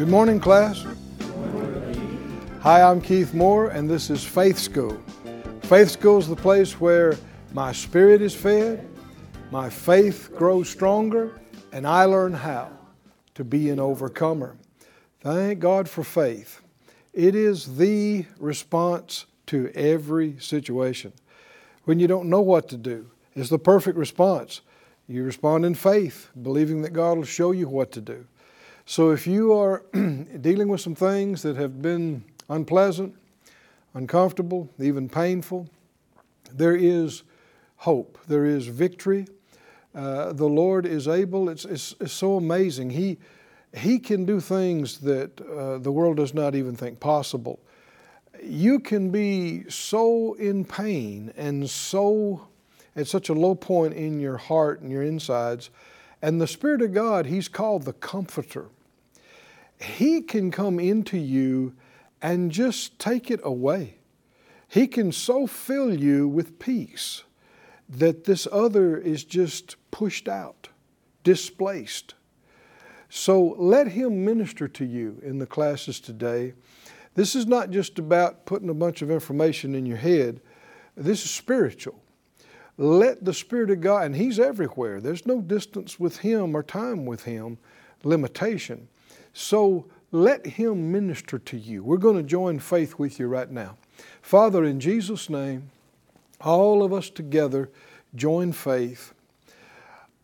Good morning, class. Hi, I'm Keith Moore, and this is Faith School. Faith School is the place where my spirit is fed, my faith grows stronger, and I learn how to be an overcomer. Thank God for faith. It is the response to every situation. When you don't know what to do, it's the perfect response. You respond in faith, believing that God will show you what to do. So if you are dealing with some things that have been unpleasant, uncomfortable, even painful, there is hope. There is victory. Uh, the Lord is able. It's, it's, it's, so amazing. He, he can do things that uh, the world does not even think possible. You can be so in pain and so at such a low point in your heart and your insides, and the Spirit of God, He's called the Comforter. He can come into you and just take it away. He can so fill you with peace that this other is just pushed out, displaced. So let Him minister to you in the classes today. This is not just about putting a bunch of information in your head, this is spiritual. Let the Spirit of God, and He's everywhere, there's no distance with Him or time with Him, limitation. So let Him minister to you. We're going to join faith with you right now. Father, in Jesus' name, all of us together join faith,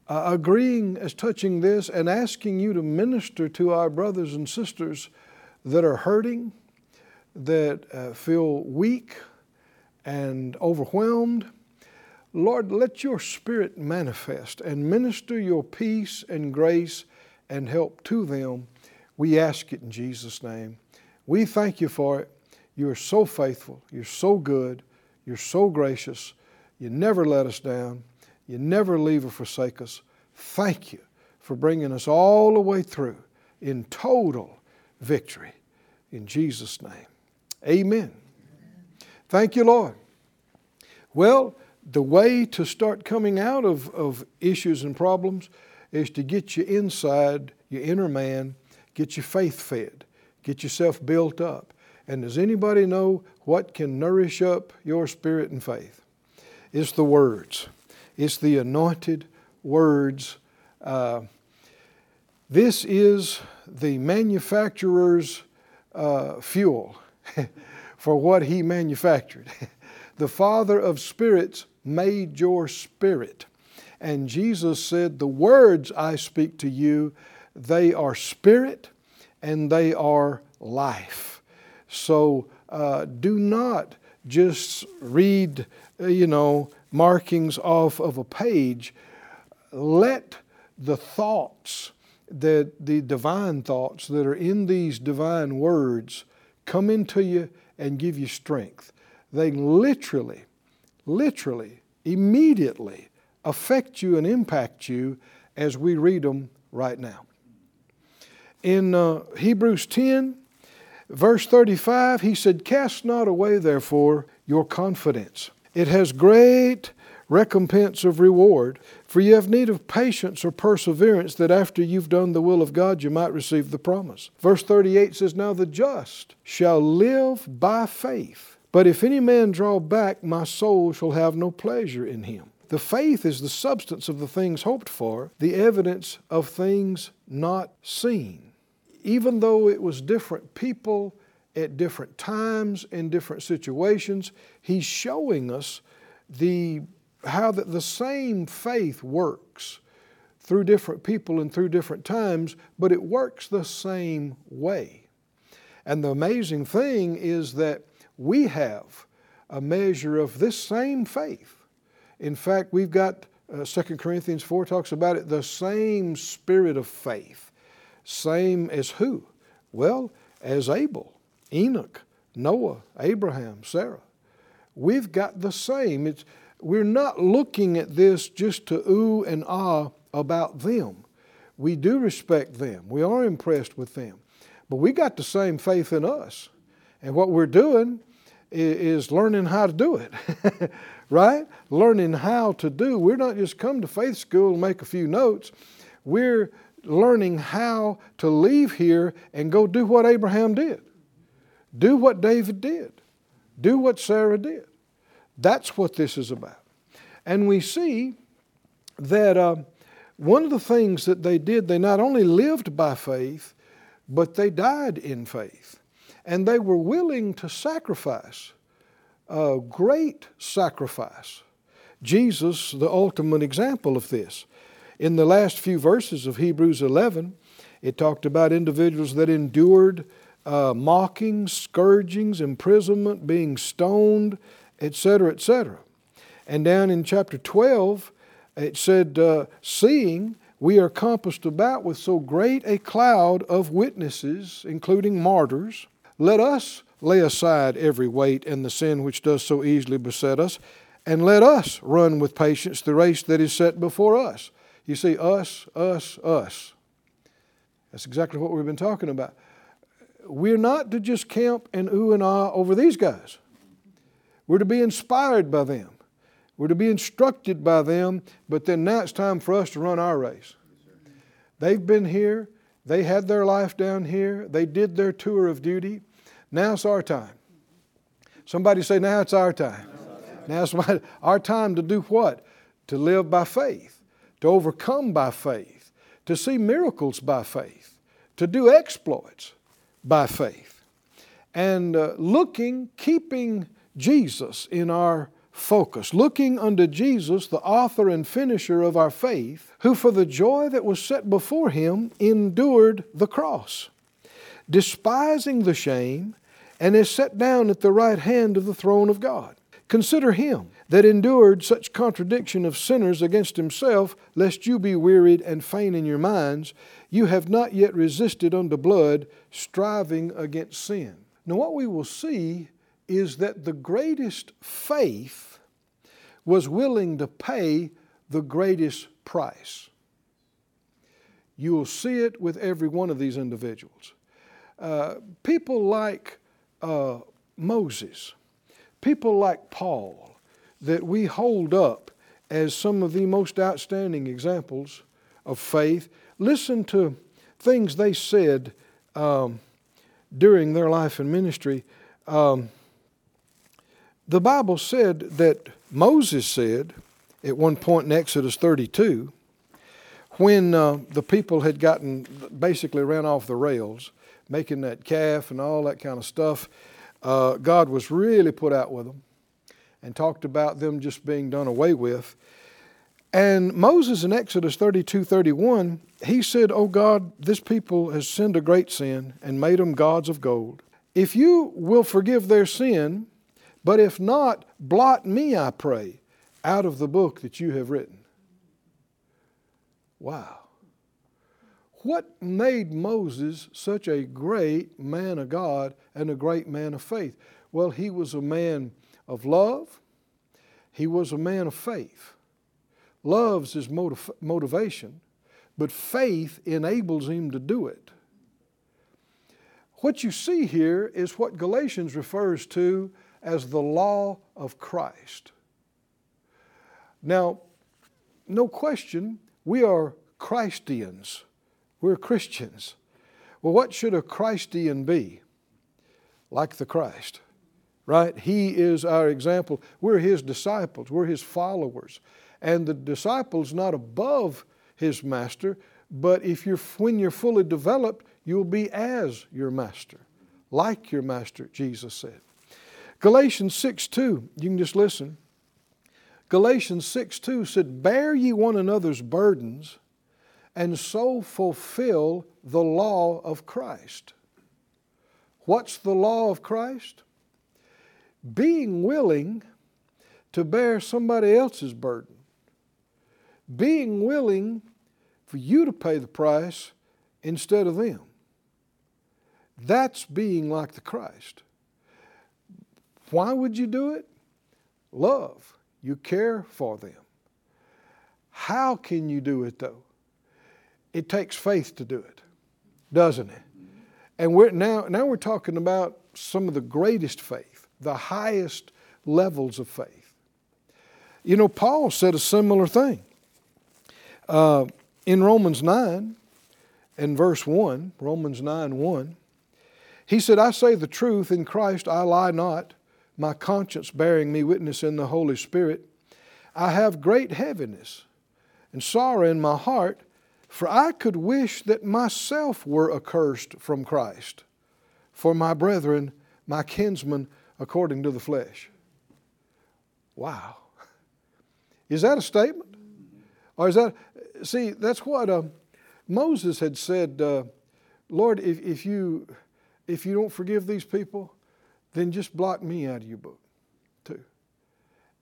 uh, agreeing as touching this and asking you to minister to our brothers and sisters that are hurting, that uh, feel weak and overwhelmed. Lord, let your Spirit manifest and minister your peace and grace and help to them we ask it in Jesus' name. We thank you for it. You are so faithful. You're so good. You're so gracious. You never let us down. You never leave or forsake us. Thank you for bringing us all the way through in total victory. In Jesus' name. Amen. Thank you, Lord. Well, the way to start coming out of, of issues and problems is to get you inside your inner man Get your faith fed. Get yourself built up. And does anybody know what can nourish up your spirit and faith? It's the words. It's the anointed words. Uh, this is the manufacturer's uh, fuel for what he manufactured. the Father of spirits made your spirit. And Jesus said, The words I speak to you, they are spirit and they are life. So uh, do not just read, uh, you know, markings off of a page. Let the thoughts, that the divine thoughts that are in these divine words come into you and give you strength. They literally, literally, immediately affect you and impact you as we read them right now in uh, Hebrews 10, verse 35, he said, Cast not away, therefore, your confidence. It has great recompense of reward, for you have need of patience or perseverance, that after you've done the will of God, you might receive the promise. Verse 38 says, Now the just shall live by faith. But if any man draw back, my soul shall have no pleasure in him. The faith is the substance of the things hoped for, the evidence of things not seen. Even though it was different people at different times in different situations, he's showing us the how that the same faith works through different people and through different times, but it works the same way. And the amazing thing is that we have a measure of this same faith in fact, we've got uh, 2 Corinthians 4 talks about it, the same spirit of faith. Same as who? Well, as Abel, Enoch, Noah, Abraham, Sarah. we've got the same. It's, we're not looking at this just to ooh and ah about them. We do respect them, we are impressed with them, but we got the same faith in us. And what we're doing is learning how to do it, right? Learning how to do. We're not just come to faith school and make a few notes. We're learning how to leave here and go do what Abraham did, do what David did, do what Sarah did. That's what this is about. And we see that uh, one of the things that they did, they not only lived by faith, but they died in faith. And they were willing to sacrifice, a great sacrifice. Jesus, the ultimate example of this. In the last few verses of Hebrews 11, it talked about individuals that endured uh, mockings, scourgings, imprisonment, being stoned, etc., etc. And down in chapter 12, it said, uh, Seeing we are compassed about with so great a cloud of witnesses, including martyrs, let us lay aside every weight and the sin which does so easily beset us, and let us run with patience the race that is set before us. You see, us, us, us. That's exactly what we've been talking about. We're not to just camp and ooh and ah over these guys. We're to be inspired by them. We're to be instructed by them, but then now it's time for us to run our race. They've been here, they had their life down here, they did their tour of duty. Now it's our time. Somebody say, Now it's our time. Now it's our time to do what? To live by faith, to overcome by faith, to see miracles by faith, to do exploits by faith. And uh, looking, keeping Jesus in our focus, looking unto Jesus, the author and finisher of our faith, who for the joy that was set before him endured the cross, despising the shame, and is set down at the right hand of the throne of God. Consider him that endured such contradiction of sinners against himself, lest you be wearied and faint in your minds. You have not yet resisted unto blood, striving against sin. Now, what we will see is that the greatest faith was willing to pay the greatest price. You will see it with every one of these individuals. Uh, people like uh, Moses, people like Paul, that we hold up as some of the most outstanding examples of faith. Listen to things they said um, during their life and ministry. Um, the Bible said that Moses said at one point in Exodus 32, when uh, the people had gotten basically ran off the rails, making that calf and all that kind of stuff, uh, God was really put out with them and talked about them just being done away with. And Moses in Exodus 32 31, he said, Oh God, this people has sinned a great sin and made them gods of gold. If you will forgive their sin, but if not, blot me, I pray, out of the book that you have written. Wow. What made Moses such a great man of God and a great man of faith? Well, he was a man of love, he was a man of faith. Love's his motiv- motivation, but faith enables him to do it. What you see here is what Galatians refers to as the law of Christ. Now, no question, we are Christians. We're Christians. Well, what should a Christian be? Like the Christ, right? He is our example. We're His disciples, we're His followers. And the disciple's not above His master, but if you're, when you're fully developed, you'll be as your master, like your master, Jesus said. Galatians 6 2, you can just listen. Galatians 6 2 said, Bear ye one another's burdens, and so fulfill the law of Christ. What's the law of Christ? Being willing to bear somebody else's burden. Being willing for you to pay the price instead of them. That's being like the Christ. Why would you do it? love, you care for them. How can you do it though? It takes faith to do it, doesn't it? And we're now, now we're talking about some of the greatest faith, the highest levels of faith. You know, Paul said a similar thing. Uh, in Romans 9 and verse 1, Romans 9 1, he said, I say the truth, in Christ I lie not, my conscience bearing me witness in the Holy Spirit. I have great heaviness and sorrow in my heart, for I could wish that myself were accursed from Christ for my brethren, my kinsmen, according to the flesh. Wow. Is that a statement? Or is that, see, that's what uh, Moses had said, uh, Lord, if, if, you, if you don't forgive these people, then just blot me out of your book, too.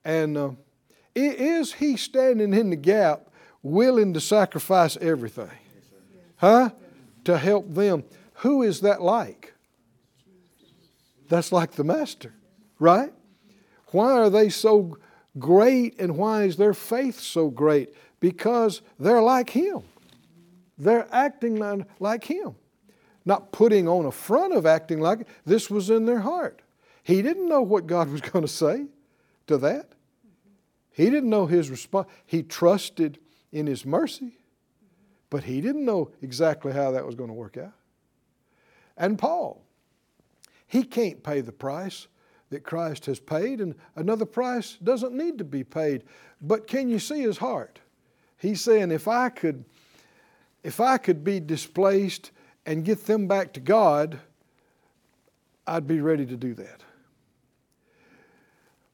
And uh, is he standing in the gap willing to sacrifice everything? Huh? To help them. Who is that like? That's like the Master, right? Why are they so great and why is their faith so great? Because they're like Him. They're acting like Him. Not putting on a front of acting like it. this was in their heart. He didn't know what God was going to say to that. He didn't know his response. He trusted in his mercy, but he didn't know exactly how that was going to work out. And Paul, he can't pay the price that Christ has paid, and another price doesn't need to be paid. But can you see his heart? He's saying, if I could, if I could be displaced and get them back to God, I'd be ready to do that.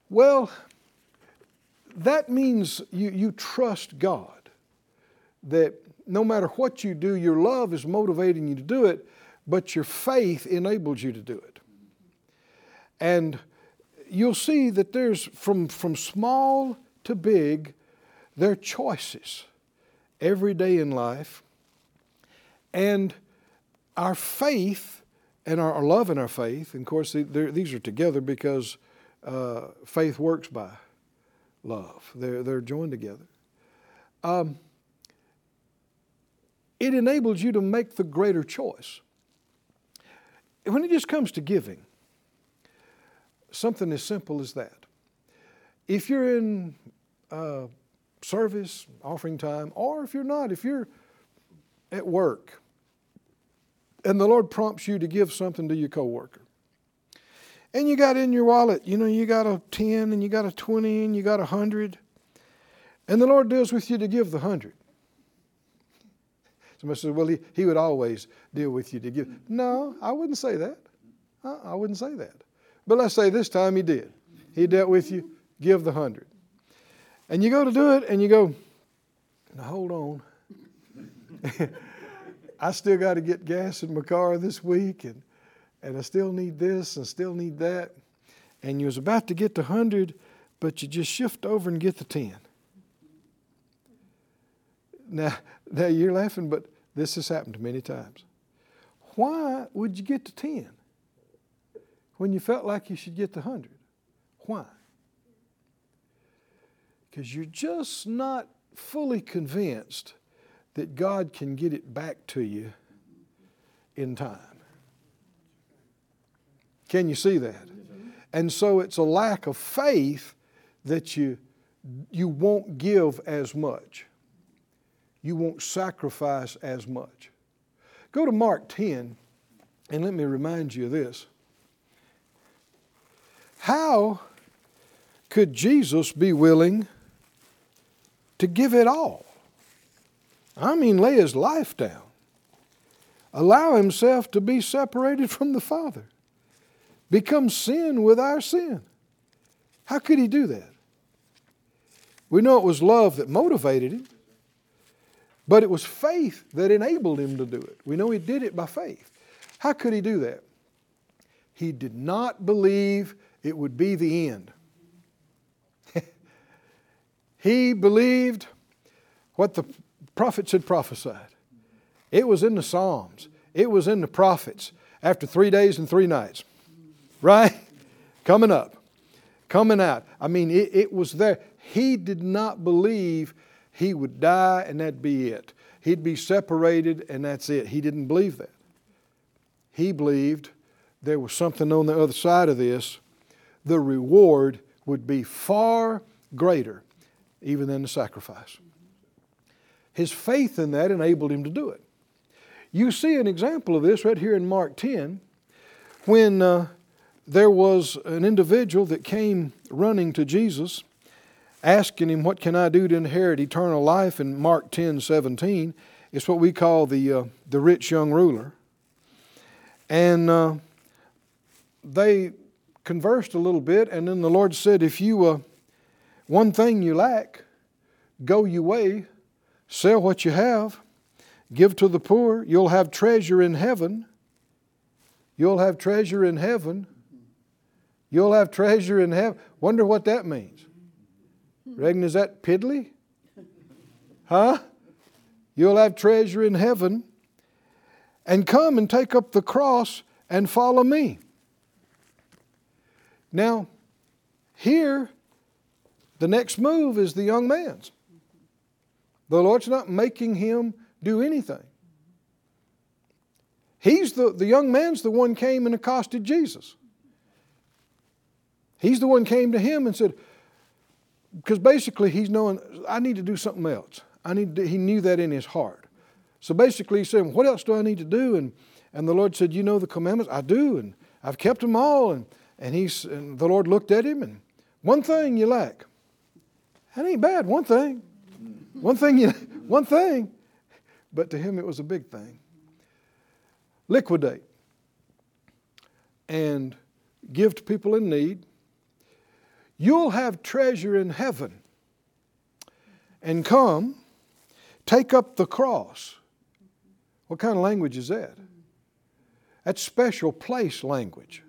Well, that means you, you trust God. That no matter what you do, your love is motivating you to do it, but your faith enables you to do it. And you'll see that there's from, from small to big, there are choices every day in life. And our faith and our, love and our faith, and of course, these are together because uh, faith works by love, they're, they're joined together. Um, it enables you to make the greater choice. When it just comes to giving, something as simple as that. If you're in uh, service, offering time, or if you're not, if you're at work and the Lord prompts you to give something to your coworker, and you got in your wallet, you know, you got a 10 and you got a 20 and you got a 100, and the Lord deals with you to give the 100. Somebody says, well, he, he would always deal with you to give. No, I wouldn't say that. I wouldn't say that. But let's say this time he did. He dealt with you, give the hundred. And you go to do it and you go, now hold on. I still got to get gas in my car this week and, and I still need this and still need that. And you was about to get the hundred, but you just shift over and get the ten. Now, now you're laughing, but this has happened many times. Why would you get to ten? When you felt like you should get the 100. Why? Because you're just not fully convinced that God can get it back to you in time. Can you see that? And so it's a lack of faith that you, you won't give as much. You won't sacrifice as much. Go to Mark 10, and let me remind you of this. How could Jesus be willing to give it all? I mean, lay his life down, allow himself to be separated from the Father, become sin with our sin. How could he do that? We know it was love that motivated him, but it was faith that enabled him to do it. We know he did it by faith. How could he do that? He did not believe it would be the end. he believed what the prophets had prophesied. It was in the Psalms, it was in the prophets after three days and three nights. Right? Coming up. coming out. I mean, it, it was there. He did not believe he would die and that'd be it. He'd be separated and that's it. He didn't believe that. He believed there was something on the other side of this. The reward would be far greater even than the sacrifice. His faith in that enabled him to do it. You see an example of this right here in Mark 10 when uh, there was an individual that came running to Jesus asking him, What can I do to inherit eternal life? in Mark 10 17. It's what we call the, uh, the rich young ruler. And uh, they conversed a little bit, and then the Lord said, If you, uh, one thing you lack, go your way, sell what you have, give to the poor, you'll have treasure in heaven. You'll have treasure in heaven. You'll have treasure in heaven. Wonder what that means. Regan, is that piddly? Huh? You'll have treasure in heaven. And come and take up the cross and follow me. Now, here, the next move is the young man's. The Lord's not making him do anything. He's the, the young man's the one came and accosted Jesus. He's the one came to him and said, because basically he's knowing, I need to do something else. I need he knew that in his heart. So basically he said, what else do I need to do? And, and the Lord said, you know the commandments? I do, and I've kept them all. And, and, he's, and the Lord looked at him and, one thing you lack. That ain't bad, one thing. One thing, you, one thing. But to him it was a big thing. Liquidate and give to people in need You'll have treasure in heaven. And come, take up the cross. What kind of language is that? That's special place language.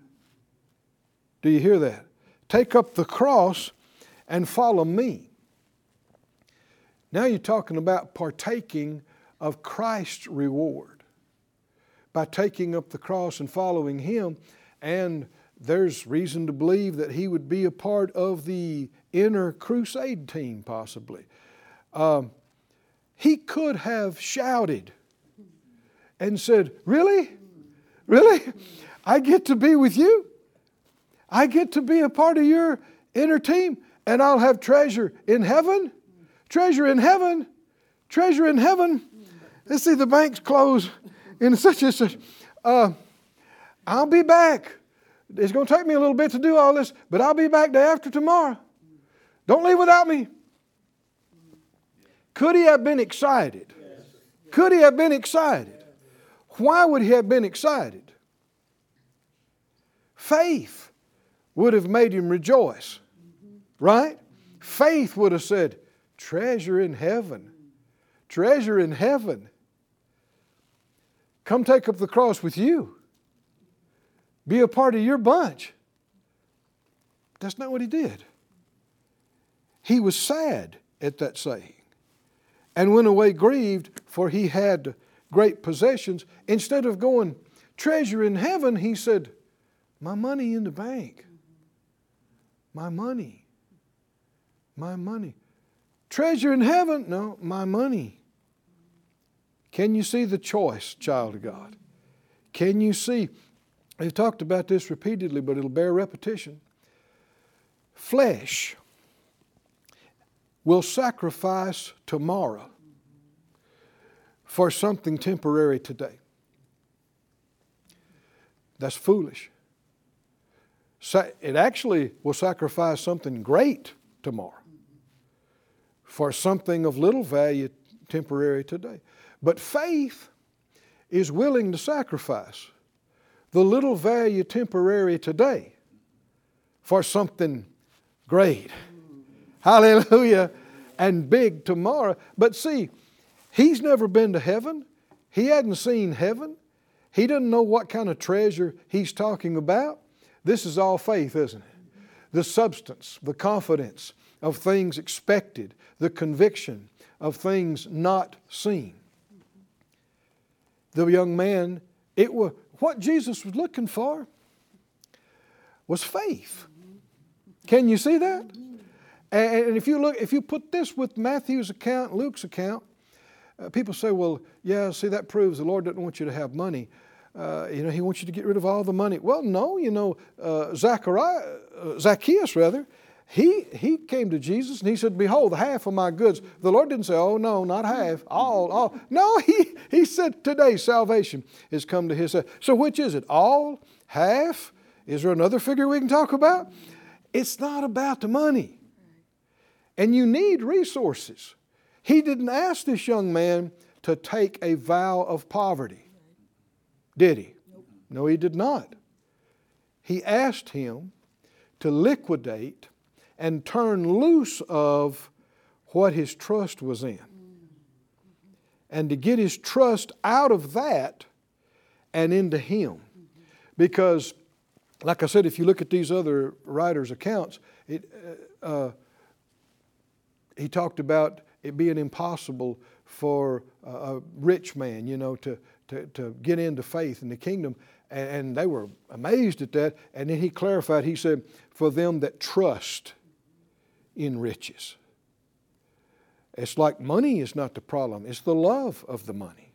Do you hear that? Take up the cross and follow me. Now you're talking about partaking of Christ's reward by taking up the cross and following Him and there's reason to believe that he would be a part of the inner crusade team, possibly. Um, he could have shouted and said, Really? Really? I get to be with you? I get to be a part of your inner team, and I'll have treasure in heaven? Treasure in heaven? Treasure in heaven? Let's see, the bank's close in such and such. Uh, I'll be back. It's going to take me a little bit to do all this, but I'll be back day after tomorrow. Don't leave without me. Could he have been excited? Could he have been excited? Why would he have been excited? Faith would have made him rejoice, right? Faith would have said, Treasure in heaven, treasure in heaven. Come take up the cross with you be a part of your bunch. That's not what he did. He was sad at that saying and went away grieved, for he had great possessions. Instead of going, treasure in heaven, he said, My money in the bank. My money. My money. Treasure in heaven? No, my money. Can you see the choice, child of God? Can you see We've talked about this repeatedly, but it'll bear repetition. Flesh will sacrifice tomorrow for something temporary today. That's foolish. It actually will sacrifice something great tomorrow for something of little value temporary today. But faith is willing to sacrifice the little value temporary today for something great. Hallelujah. And big tomorrow. But see, he's never been to heaven. He hadn't seen heaven. He doesn't know what kind of treasure he's talking about. This is all faith, isn't it? The substance, the confidence of things expected, the conviction of things not seen. The young man, it was what Jesus was looking for was faith. Can you see that? And, if you look, if you put this with Matthew's account, Luke's account, uh, people say, well, yeah, see, that proves the Lord doesn't want you to have money. Uh, you know, He wants you to get rid of all the money. Well, no, you know, uh, Zachariah, uh, Zacchaeus, rather, he, he came to Jesus and he said, Behold, half of my goods. The Lord didn't say, Oh, no, not half, all, all. No, he, he said, Today salvation has come to his. So, which is it? All? Half? Is there another figure we can talk about? It's not about the money. And you need resources. He didn't ask this young man to take a vow of poverty, did he? No, he did not. He asked him to liquidate and turn loose of what his trust was in. And to get his trust out of that and into him. Because, like I said, if you look at these other writers' accounts, it, uh, uh he talked about it being impossible for a rich man, you know, to, to, to get into faith in the kingdom. And, and they were amazed at that. And then he clarified, he said, for them that trust in riches. It's like money is not the problem, it's the love of the money.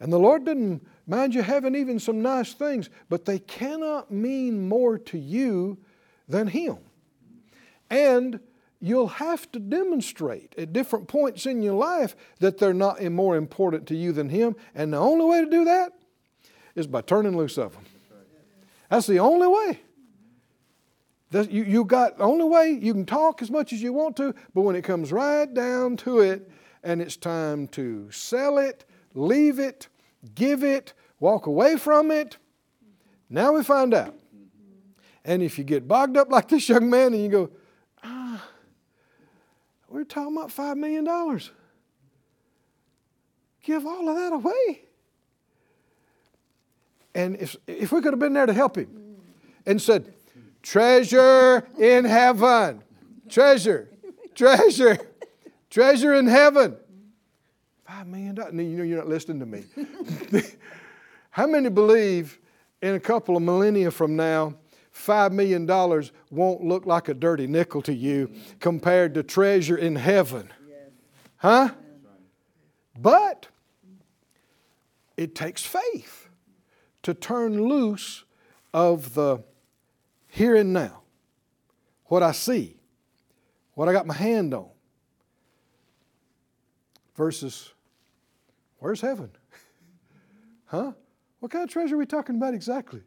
And the Lord didn't mind you having even some nice things, but they cannot mean more to you than Him. And you'll have to demonstrate at different points in your life that they're not more important to you than Him. And the only way to do that is by turning loose of them. That's the only way. You, you got the only way you can talk as much as you want to, but when it comes right down to it, and it's time to sell it, leave it, give it, walk away from it, now we find out. And if you get bogged up like this young man and you go, we're talking about $5 million. Give all of that away. And if, if we could have been there to help him and said, Treasure in heaven. Treasure. Treasure. Treasure in heaven. Five million dollars. You know you're not listening to me. How many believe in a couple of millennia from now, $5 million won't look like a dirty nickel to you compared to treasure in heaven? Huh? But it takes faith to turn loose of the here and now, what I see, what I got my hand on, versus where's heaven? huh? What kind of treasure are we talking about exactly?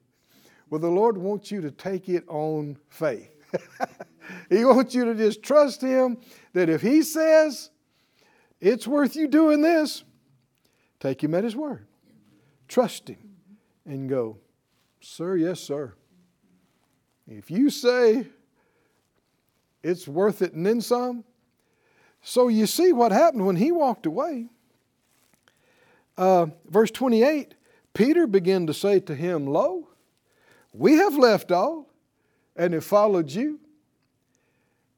Well, the Lord wants you to take it on faith. he wants you to just trust Him that if He says it's worth you doing this, take Him at His word. Trust Him and go, Sir, yes, sir. If you say it's worth it and then some, so you see what happened when he walked away. Uh, verse 28 Peter began to say to him, Lo, we have left all and have followed you.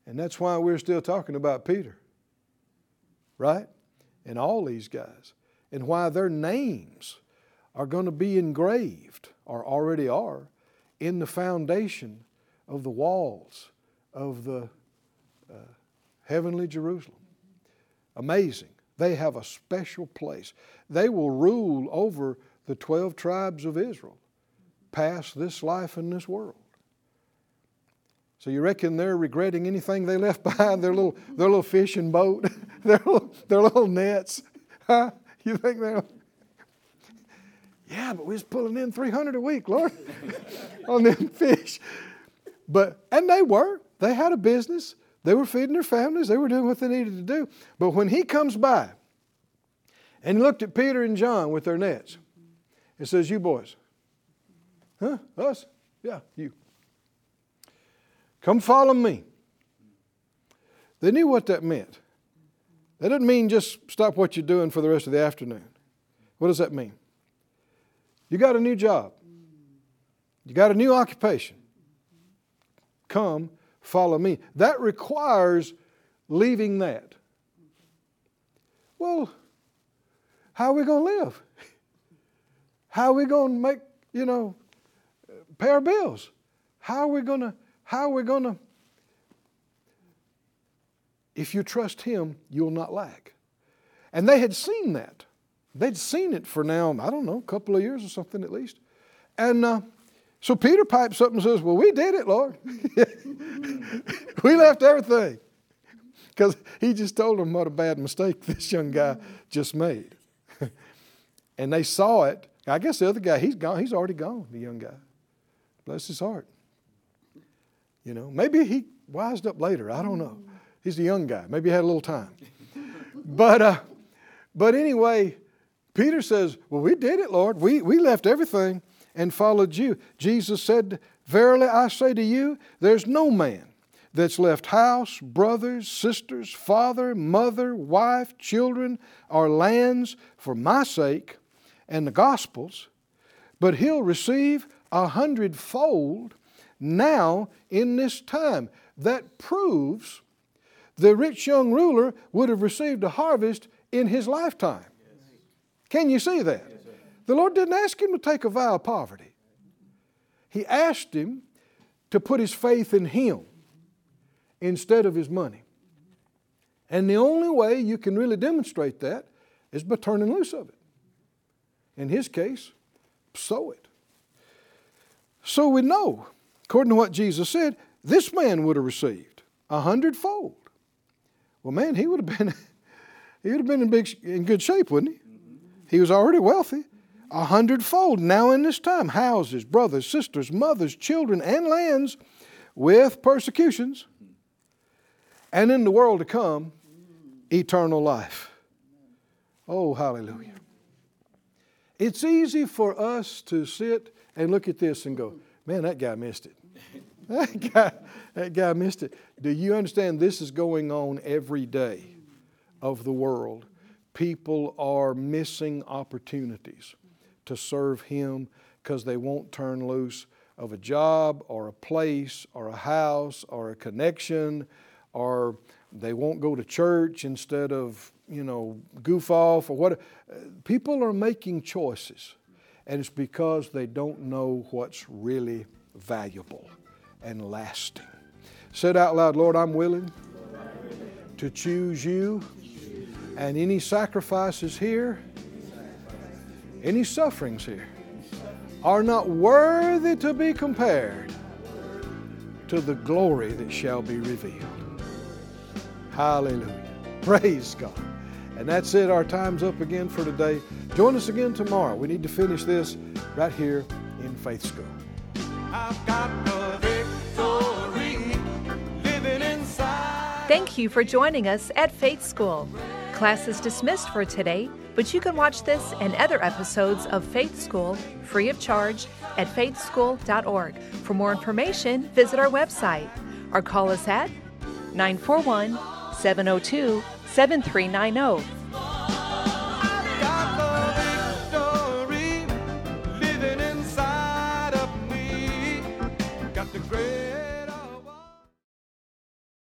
And that's why we're still talking about Peter, right? And all these guys. And why their names are going to be engraved, or already are, in the foundation of the walls of the uh, heavenly Jerusalem. Amazing. They have a special place. They will rule over the 12 tribes of Israel past this life and this world. So you reckon they're regretting anything they left behind? Their little, their little fishing boat, their little, their little nets. Huh? You think they're yeah, but we was pulling in 300 a week, Lord, on them fish. But, and they were. They had a business. They were feeding their families. They were doing what they needed to do. But when he comes by and looked at Peter and John with their nets, it says, You boys. Huh? Us? Yeah, you. Come follow me. They knew what that meant. That didn't mean just stop what you're doing for the rest of the afternoon. What does that mean? You got a new job. You got a new occupation. Come, follow me. That requires leaving that. Well, how are we going to live? How are we going to make, you know, pay our bills? How are we going to, how are we going to if you trust Him, you'll not lack. And they had seen that. They'd seen it for now, I don't know, a couple of years or something at least. And uh, so Peter pipes up and says, Well, we did it, Lord. we left everything. Because he just told them what a bad mistake this young guy just made. and they saw it. I guess the other guy, he's gone. He's already gone, the young guy. Bless his heart. You know, maybe he wised up later. I don't know. He's a young guy. Maybe he had a little time. but, uh, but anyway, Peter says, Well, we did it, Lord. We, we left everything and followed you. Jesus said, Verily I say to you, there's no man that's left house, brothers, sisters, father, mother, wife, children, or lands for my sake and the gospel's, but he'll receive a hundredfold now in this time. That proves the rich young ruler would have received a harvest in his lifetime. Can you see that? The Lord didn't ask him to take a vow of poverty. He asked him to put his faith in Him instead of his money. And the only way you can really demonstrate that is by turning loose of it. In his case, sow it. So we know, according to what Jesus said, this man would have received a hundredfold. Well, man, he would have been he would have been in big in good shape, wouldn't he? He was already wealthy a hundredfold now in this time houses, brothers, sisters, mothers, children, and lands with persecutions, and in the world to come, eternal life. Oh, hallelujah. It's easy for us to sit and look at this and go, man, that guy missed it. That guy, that guy missed it. Do you understand this is going on every day of the world? People are missing opportunities to serve Him because they won't turn loose of a job or a place or a house or a connection or they won't go to church instead of, you know, goof off or what. Uh, people are making choices, and it's because they don't know what's really valuable and lasting. Said out loud, Lord, I'm willing to choose you, and any sacrifices here any sufferings here are not worthy to be compared to the glory that shall be revealed. Hallelujah. Praise God. And that's it. Our time's up again for today. Join us again tomorrow. We need to finish this right here in Faith School. Thank you for joining us at Faith School. Class is dismissed for today but you can watch this and other episodes of Faith School free of charge at faithschool.org. For more information, visit our website or call us at 941 702 7390